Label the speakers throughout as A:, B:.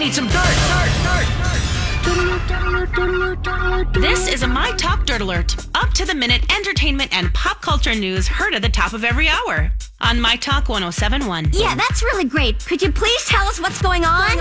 A: need some dirt, dirt, dirt,
B: This is a My Talk Dirt Alert. Up to the minute entertainment and pop culture news heard at the top of every hour on My Talk 1071.
C: Yeah, that's really great. Could you please tell us what's going on?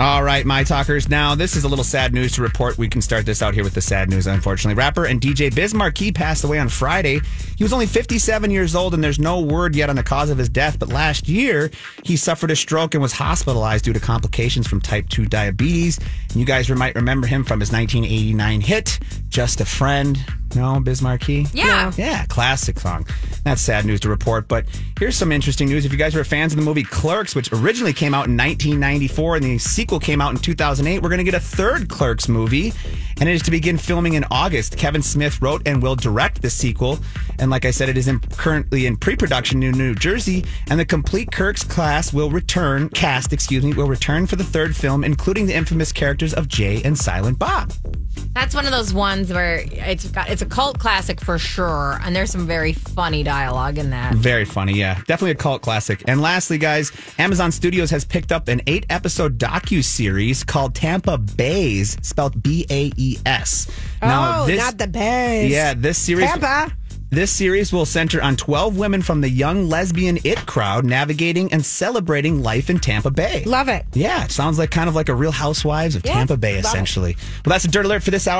D: All right, my talkers. Now, this is a little sad news to report. We can start this out here with the sad news, unfortunately. Rapper and DJ Biz Markie passed away on Friday. He was only 57 years old, and there's no word yet on the cause of his death. But last year, he suffered a stroke and was hospitalized due to complications from type 2 diabetes. And you guys might remember him from his 1989 hit, Just a Friend. No, Biz Markie?
E: Yeah.
D: Yeah, classic song. That's sad news to report. But here's some interesting news. If you guys were fans of the movie Clerks, which originally came out in 1994 and the sequel came out in 2008, we're going to get a third Clerks movie. And it is to begin filming in August. Kevin Smith wrote and will direct the sequel. And like I said, it is in, currently in pre production in New Jersey. And the complete Clerks class will return, cast, excuse me, will return for the third film, including the infamous characters of Jay and Silent Bob.
E: That's one of those ones where it's got it's a cult classic for sure, and there's some very funny dialogue in that.
D: Very funny, yeah. Definitely a cult classic. And lastly, guys, Amazon Studios has picked up an eight episode docu series called Tampa Baes, spelled B A E S.
F: oh, not the Bays.
D: Yeah, this series.
F: Tampa.
D: This series will center on 12 women from the young lesbian it crowd navigating and celebrating life in Tampa Bay.
F: Love it.
D: Yeah, it sounds like kind of like a real housewives of
F: Yeah,
D: Tampa Bay,
F: love it.
D: essentially. Well, that's a dirt alert for this hour.